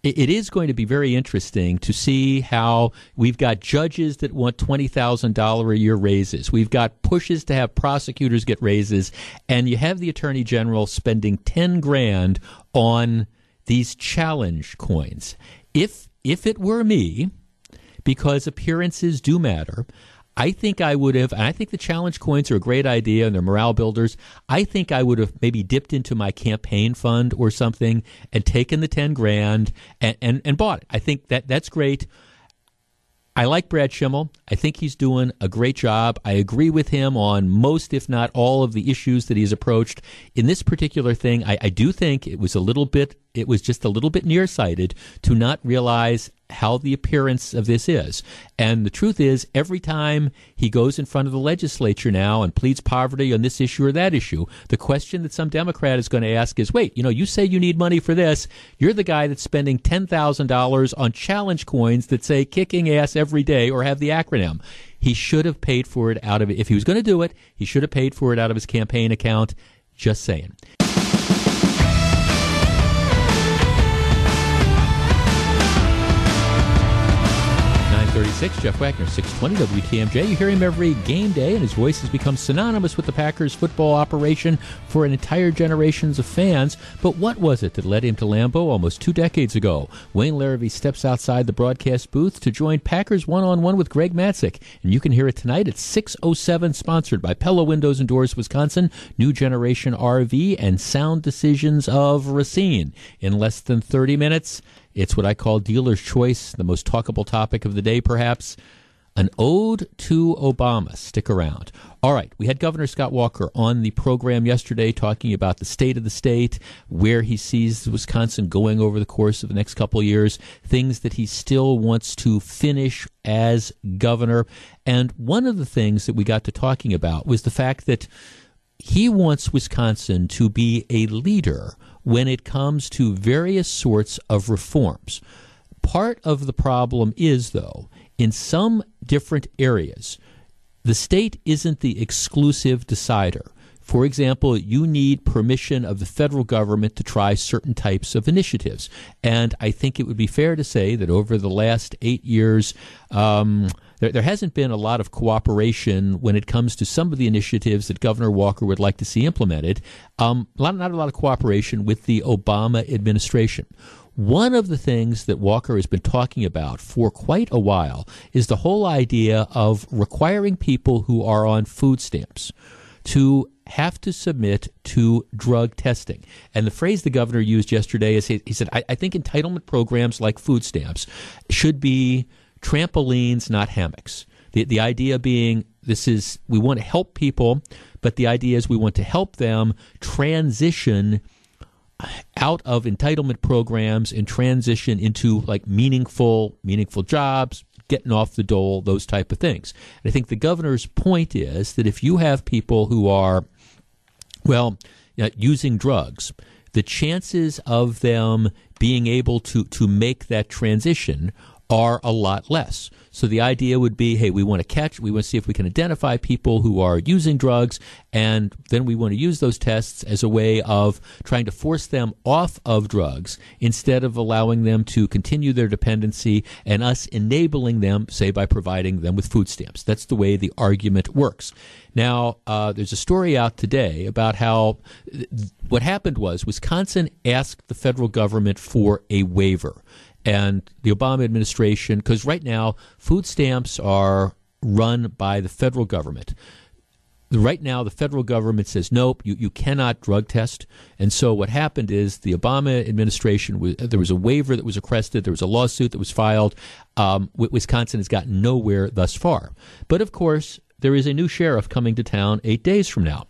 it is going to be very interesting to see how we've got judges that want $20,000 a year raises. We've got pushes to have prosecutors get raises and you have the attorney general spending 10 grand on these challenge coins. If if it were me, because appearances do matter, I think I would have, and I think the challenge coins are a great idea and they're morale builders. I think I would have maybe dipped into my campaign fund or something and taken the 10 grand and, and, and bought it. I think that that's great. I like Brad Schimel. I think he's doing a great job. I agree with him on most, if not all, of the issues that he's approached. In this particular thing, I, I do think it was a little bit, it was just a little bit nearsighted to not realize how the appearance of this is. And the truth is, every time he goes in front of the legislature now and pleads poverty on this issue or that issue, the question that some Democrat is going to ask is wait, you know, you say you need money for this. You're the guy that's spending $10,000 on challenge coins that say kicking ass every day or have the acronym. He should have paid for it out of. If he was going to do it, he should have paid for it out of his campaign account. Just saying. 36. Jeff Wagner, 620 WTMJ. You hear him every game day, and his voice has become synonymous with the Packers football operation for an entire generations of fans. But what was it that led him to Lambeau almost two decades ago? Wayne Larrivee steps outside the broadcast booth to join Packers one on one with Greg Matzek, and you can hear it tonight at 6:07. Sponsored by Pella Windows and Doors, Wisconsin, New Generation RV, and Sound Decisions of Racine. In less than 30 minutes. It's what I call dealer's choice, the most talkable topic of the day, perhaps. An ode to Obama. Stick around. All right, we had Governor Scott Walker on the program yesterday talking about the state of the state, where he sees Wisconsin going over the course of the next couple years, things that he still wants to finish as governor. And one of the things that we got to talking about was the fact that he wants Wisconsin to be a leader when it comes to various sorts of reforms. Part of the problem is, though, in some different areas, the state isn't the exclusive decider. For example, you need permission of the federal government to try certain types of initiatives. And I think it would be fair to say that over the last eight years, um, there, there hasn't been a lot of cooperation when it comes to some of the initiatives that Governor Walker would like to see implemented. Um, a lot, not a lot of cooperation with the Obama administration. One of the things that Walker has been talking about for quite a while is the whole idea of requiring people who are on food stamps to have to submit to drug testing. And the phrase the governor used yesterday is he, he said, I, I think entitlement programs like food stamps should be trampolines, not hammocks. The, the idea being this is we want to help people, but the idea is we want to help them transition out of entitlement programs and transition into like meaningful meaningful jobs getting off the dole those type of things and i think the governor's point is that if you have people who are well using drugs the chances of them being able to to make that transition are a lot less. So the idea would be, hey, we want to catch, we want to see if we can identify people who are using drugs, and then we want to use those tests as a way of trying to force them off of drugs instead of allowing them to continue their dependency and us enabling them, say, by providing them with food stamps. That's the way the argument works. Now, uh, there's a story out today about how th- what happened was Wisconsin asked the federal government for a waiver and the Obama administration, because right now food stamps are run by the federal government. Right now, the federal government says, nope, you, you cannot drug test. And so what happened is the Obama administration, there was a waiver that was requested, there was a lawsuit that was filed. Um, Wisconsin has gotten nowhere thus far. But of course, there is a new sheriff coming to town eight days from now.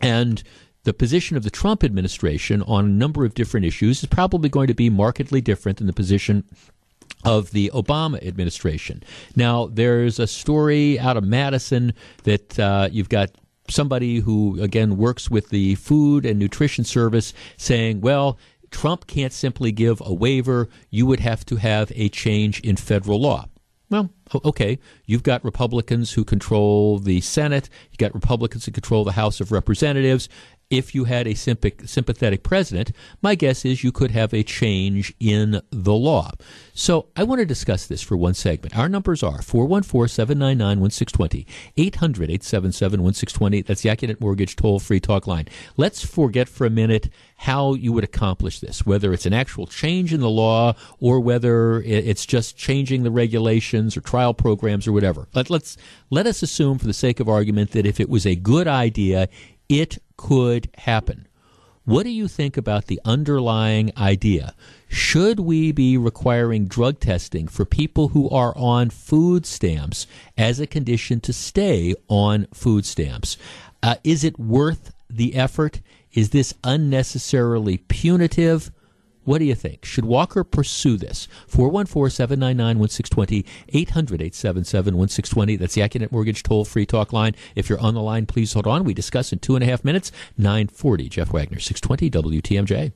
And the position of the Trump administration on a number of different issues is probably going to be markedly different than the position of the Obama administration. Now, there's a story out of Madison that uh, you've got somebody who, again, works with the Food and Nutrition Service saying, well, Trump can't simply give a waiver. You would have to have a change in federal law. Well, okay, you've got Republicans who control the Senate, you've got Republicans who control the House of Representatives if you had a sympathetic president, my guess is you could have a change in the law. So I want to discuss this for one segment. Our numbers are 414 799 1620, 800 877 1620. That's the Accunet Mortgage toll free talk line. Let's forget for a minute how you would accomplish this, whether it's an actual change in the law or whether it's just changing the regulations or trial programs or whatever. Let's let us assume for the sake of argument that if it was a good idea, it could happen. What do you think about the underlying idea? Should we be requiring drug testing for people who are on food stamps as a condition to stay on food stamps? Uh, is it worth the effort? Is this unnecessarily punitive? What do you think? Should Walker pursue this? 414 799 1620, 800 877 1620. That's the Accunet Mortgage toll free talk line. If you're on the line, please hold on. We discuss in two and a half minutes. 940. Jeff Wagner, 620 WTMJ.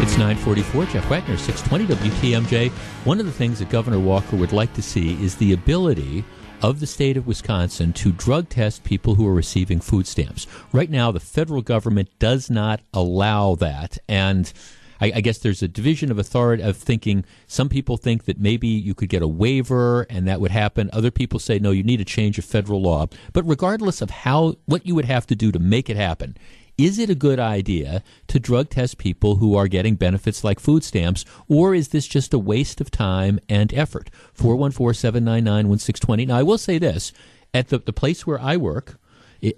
It's 944. Jeff Wagner, 620 WTMJ. One of the things that Governor Walker would like to see is the ability of the state of Wisconsin to drug test people who are receiving food stamps. Right now, the federal government does not allow that. And I, I, guess there's a division of authority of thinking. Some people think that maybe you could get a waiver and that would happen. Other people say, no, you need a change of federal law. But regardless of how, what you would have to do to make it happen, is it a good idea to drug test people who are getting benefits like food stamps, or is this just a waste of time and effort? 414 799 1620. Now, I will say this at the, the place where I work,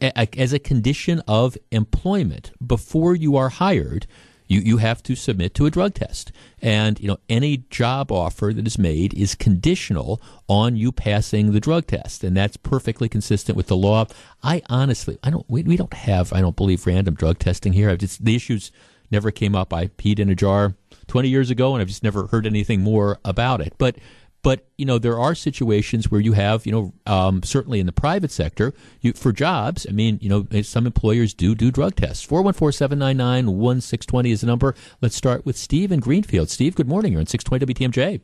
as a condition of employment, before you are hired, you, you have to submit to a drug test. And, you know, any job offer that is made is conditional on you passing the drug test. And that's perfectly consistent with the law. I honestly, I don't, we, we don't have, I don't believe random drug testing here. Just, the issues never came up. I peed in a jar 20 years ago and I've just never heard anything more about it. But but you know there are situations where you have you know um, certainly in the private sector you, for jobs. I mean you know some employers do do drug tests. Four one four seven nine nine one six twenty is the number. Let's start with Steve in Greenfield. Steve, good morning. You're on six twenty WTMJ.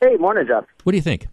Hey, morning, Jeff. What do you think?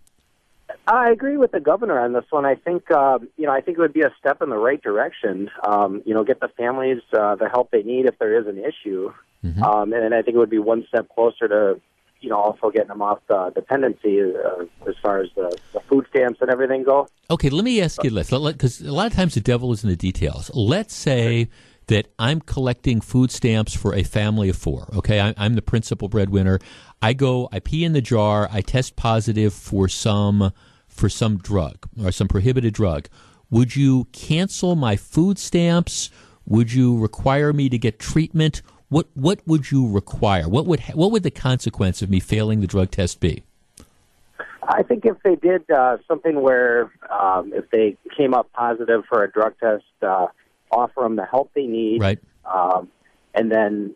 I agree with the governor on this one. I think uh, you know I think it would be a step in the right direction. Um, you know, get the families uh, the help they need if there is an issue, mm-hmm. um, and I think it would be one step closer to you know, also getting them off the dependency uh, as far as the, the, food stamps and everything go. Okay, let me ask you this, because a lot of times the devil is in the details. Let's say that I'm collecting food stamps for a family of four. Okay, I, I'm the principal breadwinner. I go, I pee in the jar, I test positive for some for some drug or some prohibited drug. Would you cancel my food stamps? Would you require me to get treatment? What what would you require? What would what would the consequence of me failing the drug test be? I think if they did uh, something where um, if they came up positive for a drug test, uh, offer them the help they need, right, um, and then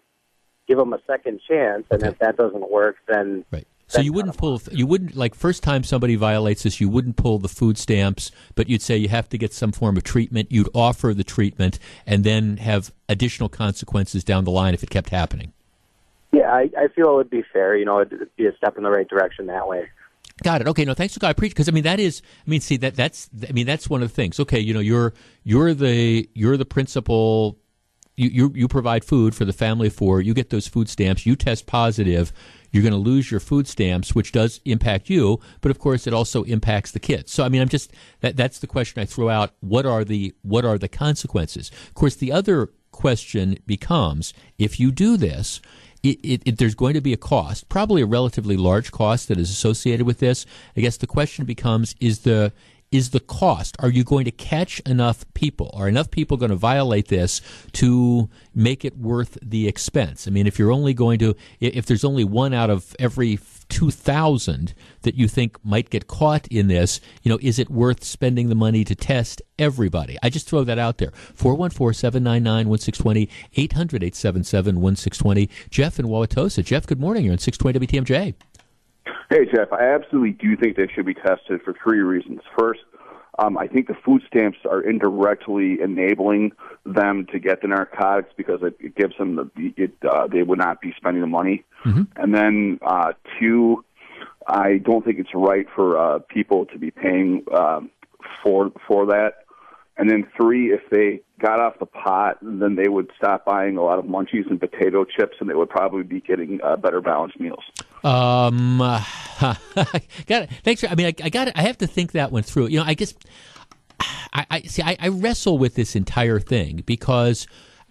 give them a second chance. And okay. if that doesn't work, then right. So you wouldn't pull, you wouldn't like first time somebody violates this, you wouldn't pull the food stamps, but you'd say you have to get some form of treatment. You'd offer the treatment and then have additional consequences down the line if it kept happening. Yeah, I, I feel it would be fair. You know, it'd be a step in the right direction that way. Got it. Okay. No, thanks to God. I appreciate because I mean that is. I mean, see that that's. I mean that's one of the things. Okay, you know, you're you're the you're the principal. You you you provide food for the family of four. You get those food stamps. You test positive. You're going to lose your food stamps, which does impact you, but of course it also impacts the kids. So I mean, I'm just that that's the question I throw out. What are the what are the consequences? Of course, the other question becomes if you do this it, it, it, there's going to be a cost, probably a relatively large cost that is associated with this. I guess the question becomes: Is the is the cost? Are you going to catch enough people? Are enough people going to violate this to make it worth the expense? I mean, if you're only going to, if there's only one out of every 2,000 that you think might get caught in this, you know, is it worth spending the money to test everybody? I just throw that out there. 414 799 1620, 800 877 1620. Jeff in Wauwatosa. Jeff, good morning. You're on 620 WTMJ. Hey, Jeff, I absolutely do think they should be tested for three reasons. First, um, I think the food stamps are indirectly enabling them to get the narcotics because it, it gives them the it uh, they would not be spending the money. Mm-hmm. And then uh, two, I don't think it's right for uh, people to be paying um, for for that. And then three, if they got off the pot, then they would stop buying a lot of munchies and potato chips, and they would probably be getting uh, better balanced meals. Um, got it. Thanks. For, I mean, I, I got it. I have to think that one through. You know, I guess I, I see. I, I, wrestle with this entire thing because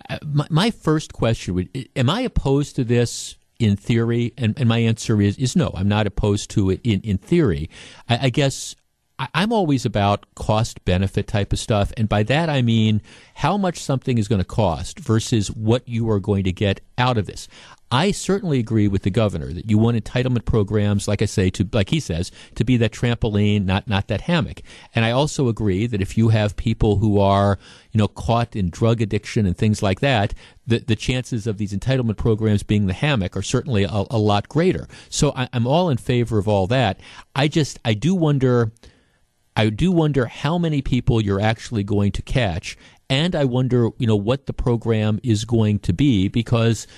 uh, my, my first question would: Am I opposed to this? in theory, and, and my answer is is no. I'm not opposed to it in in theory. I, I guess I'm always about cost benefit type of stuff. And by that, I mean how much something is going to cost versus what you are going to get out of this. I certainly agree with the governor that you want entitlement programs, like I say, to like he says, to be that trampoline, not not that hammock. And I also agree that if you have people who are, you know, caught in drug addiction and things like that, the the chances of these entitlement programs being the hammock are certainly a, a lot greater. So I, I'm all in favor of all that. I just I do wonder I do wonder how many people you're actually going to catch. And I wonder, you know, what the program is going to be because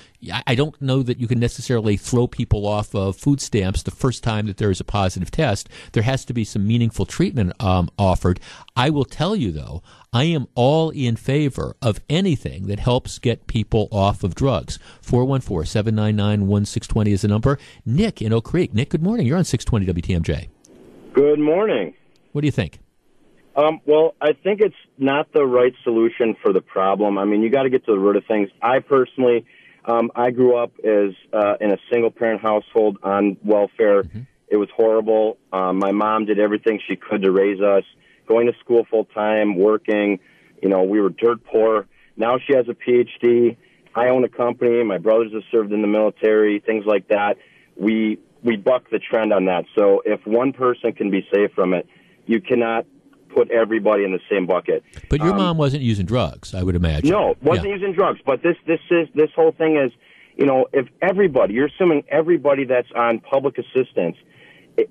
I don't know that you can necessarily throw people off of food stamps the first time that there is a positive test. There has to be some meaningful treatment um, offered. I will tell you, though, I am all in favor of anything that helps get people off of drugs. 414 799 1620 is the number. Nick in Oak Creek. Nick, good morning. You're on 620 WTMJ. Good morning. What do you think? Um, well, I think it's not the right solution for the problem. I mean, you got to get to the root of things. I personally, um, I grew up as uh, in a single parent household on welfare. Mm-hmm. It was horrible. Um, my mom did everything she could to raise us, going to school full time, working. You know, we were dirt poor. Now she has a PhD. I own a company. My brothers have served in the military. Things like that. We we buck the trend on that. So if one person can be saved from it, you cannot put everybody in the same bucket. But your um, mom wasn't using drugs, I would imagine. No, wasn't yeah. using drugs. But this this is this whole thing is, you know, if everybody, you're assuming everybody that's on public assistance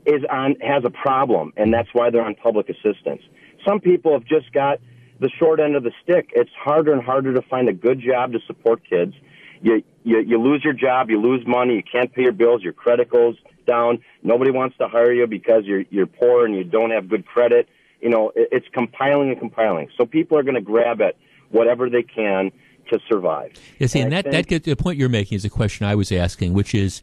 is on has a problem, and that's why they're on public assistance. Some people have just got the short end of the stick. It's harder and harder to find a good job to support kids. You you, you lose your job, you lose money, you can't pay your bills, your credit goes down. Nobody wants to hire you because you're you're poor and you don't have good credit. You know, it, it's compiling and compiling. So people are going to grab at whatever they can to survive. Yeah, see, and, and that think, that the point you're making is a question I was asking, which is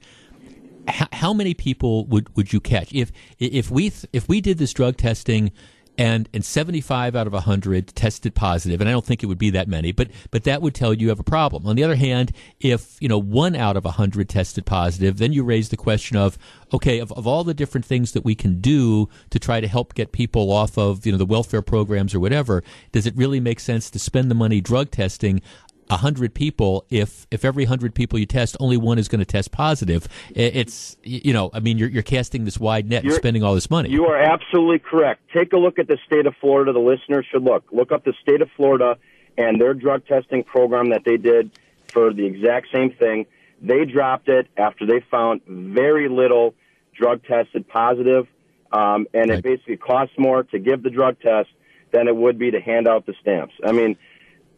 how, how many people would, would you catch if if we if we did this drug testing and and 75 out of 100 tested positive and I don't think it would be that many but but that would tell you you have a problem. On the other hand if you know one out of 100 tested positive then you raise the question of okay of, of all the different things that we can do to try to help get people off of you know the welfare programs or whatever does it really make sense to spend the money drug testing a hundred people, if if every hundred people you test, only one is going to test positive, it's you know, I mean, you're you're casting this wide net you're, and spending all this money. You are absolutely correct. Take a look at the state of Florida. The listeners should look look up the state of Florida and their drug testing program that they did for the exact same thing. They dropped it after they found very little drug tested positive, um, and Right. it basically costs more to give the drug test than it would be to hand out the stamps. I mean,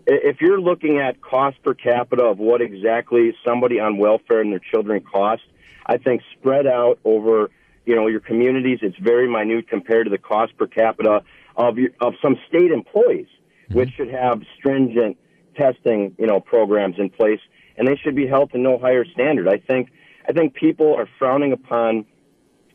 if you're looking at cost per capita of what exactly somebody on welfare and their children cost, I think spread out over you know your communities, it's very minute compared to the cost per capita of your, of some state employees, mm-hmm. which should have stringent testing you know programs in place, and they should be held to no higher standard. I think I think people are frowning upon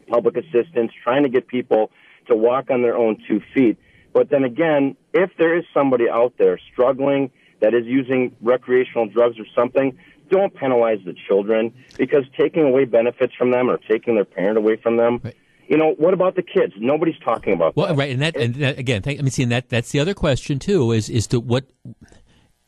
public assistance, trying to get people to walk on their own two feet. But then again, if there is somebody out there struggling that is using recreational drugs or something, don't penalize the children because taking away benefits from them or taking their parent away from them. You know, what about the kids? Nobody's talking about Well, that. right, and that, and that again, thank, I mean, see, and that that's the other question too. Is is to what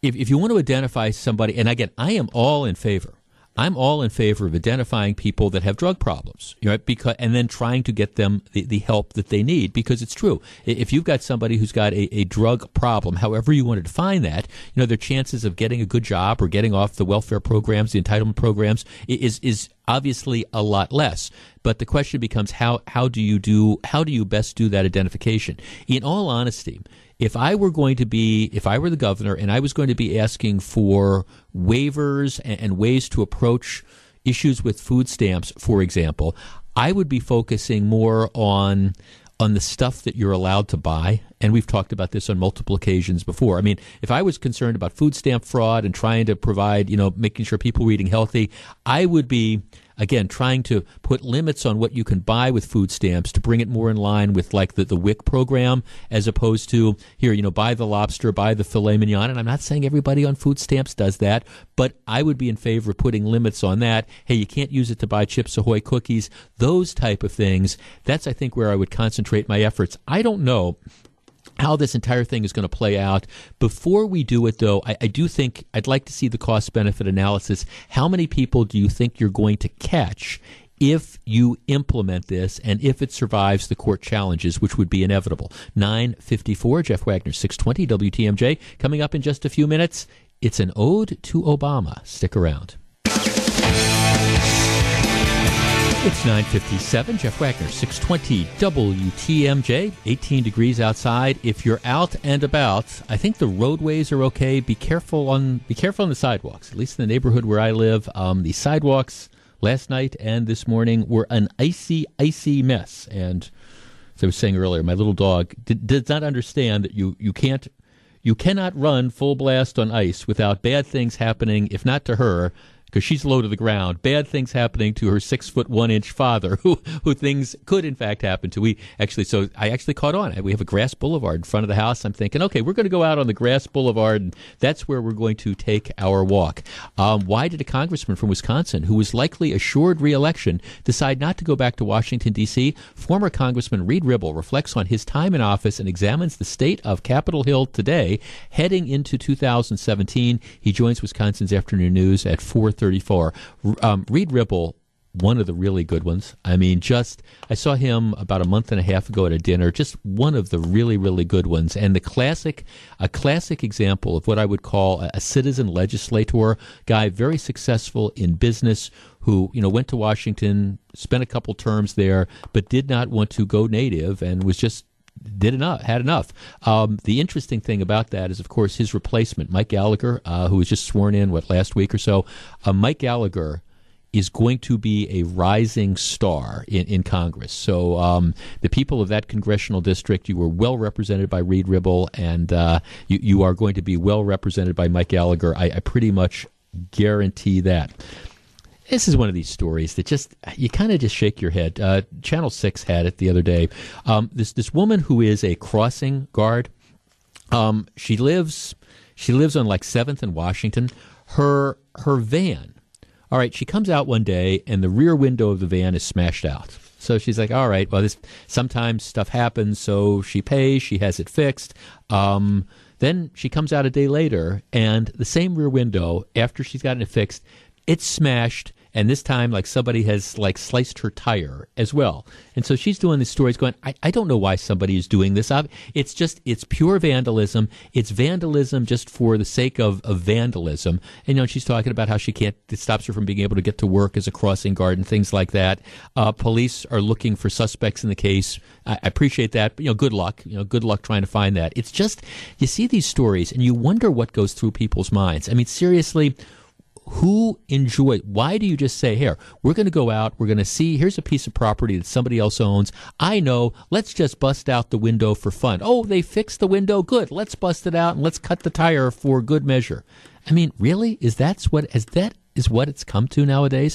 if if you want to identify somebody, and again, I am all in favor. I'm all in favor of identifying people that have drug problems, know, because and then trying to get them the, the help that they need. Because it's true, if you've got somebody who's got a, a drug problem, however you want to define that, you know, their chances of getting a good job or getting off the welfare programs, the entitlement programs, is is obviously a lot less. But the question becomes how how do you do how do you best do that identification? In all honesty, if I were going to be if I were the governor and I was going to be asking for waivers and, and ways to approach issues with food stamps, for example, I would be focusing more on on the stuff that you're allowed to buy. And we've talked about this on multiple occasions before. I mean, if I was concerned about food stamp fraud and trying to provide, you know, making sure people were eating healthy, I would be again trying to put limits on what you can buy with food stamps to bring it more in line with like the, the WIC program as opposed to here, you know, buy the lobster, buy the filet mignon. And I'm not saying everybody on food stamps does that, but I would be in favor of putting limits on that. Hey, you can't use it to buy Chips Ahoy cookies, those type of things. That's, I think, where I would concentrate my efforts. I don't know how this entire thing is going to play out. Before we do it, though, I, I do think I'd like to see the cost benefit analysis. How many people do you think you're going to catch? If you implement this and if it survives the court challenges, which would be inevitable. 954, Jeff Wagner, 620 WTMJ. Coming up in just a few minutes, it's an ode to Obama. Stick around. It's 957. Jeff Wagner, 620 WTMJ, 18 degrees outside. If you're out and about, I think the roadways are okay. Be careful on be careful on the sidewalks. At least in the neighborhood where I live, um, the sidewalks last night and this morning were an icy, icy mess. And as I was saying earlier, my little dog did, did not understand that you, you can't you cannot run full blast on ice without bad things happening, if not to her, because she's low to the ground. Bad things happening to her six foot one inch father, who who things could in fact happen to. We actually, so I actually caught on. We have a grass boulevard in front of the house. I'm thinking, okay, we're going to go out on the grass boulevard, and that's where we're going to take our walk. Um, why did a congressman from Wisconsin, who was likely assured reelection, decide not to go back to Washington D.C.? Former Congressman Reid Ribble reflects on his time in office and examines the state of Capitol Hill today, heading into 2017. He joins Wisconsin's Afternoon News at 4:34. Um, Reid Ribble one of the really good ones. I mean, just I saw him about a month and a half ago at a dinner. Just one of the really, really good ones, and the classic, a classic example of what I would call a, a citizen legislator guy, very successful in business, who you know went to Washington, spent a couple terms there, but did not want to go native, and was just did enough, had enough. Um, the interesting thing about that is, of course, his replacement, Mike Gallagher, uh, who was just sworn in what last week or so. Uh, Mike Gallagher is going to be a rising star in, in Congress. So um, the people of that congressional district, you were well represented by Reid Ribble, and uh, you, you are going to be well represented by Mike Gallagher. I, I pretty much guarantee that. This is one of these stories that just you kind of just shake your head. Uh, Channel Six had it the other day. Um, this this woman who is a crossing guard. Um, she lives she lives on like Seventh and Washington. Her her van. All right, she comes out one day and the rear window of the van is smashed out. So she's like, "All right, well, this sometimes stuff happens." So she pays. She has it fixed. Um, then she comes out a day later, and the same rear window, after she's gotten it fixed, it's smashed and this time like somebody has like sliced her tire as well. And so she's doing these stories going, I, I don't know why somebody is doing this. It's just, it's pure vandalism. It's vandalism just for the sake of, of vandalism. And, you know, she's talking about how she can't, it stops her from being able to get to work as a crossing guard and things like that. Uh, police are looking for suspects in the case. I, I appreciate that, but, you know, good luck. You know, good luck trying to find that. It's just, you see these stories and you wonder what goes through people's minds. I mean, seriously, who enjoy why do you just say here we're going to go out we're going to see here's a piece of property that somebody else owns. I know let's just bust out the window for fun. Oh they fixed the window good let's bust it out and let's cut the tire for good measure. I mean really is that's what is that is what it's come to nowadays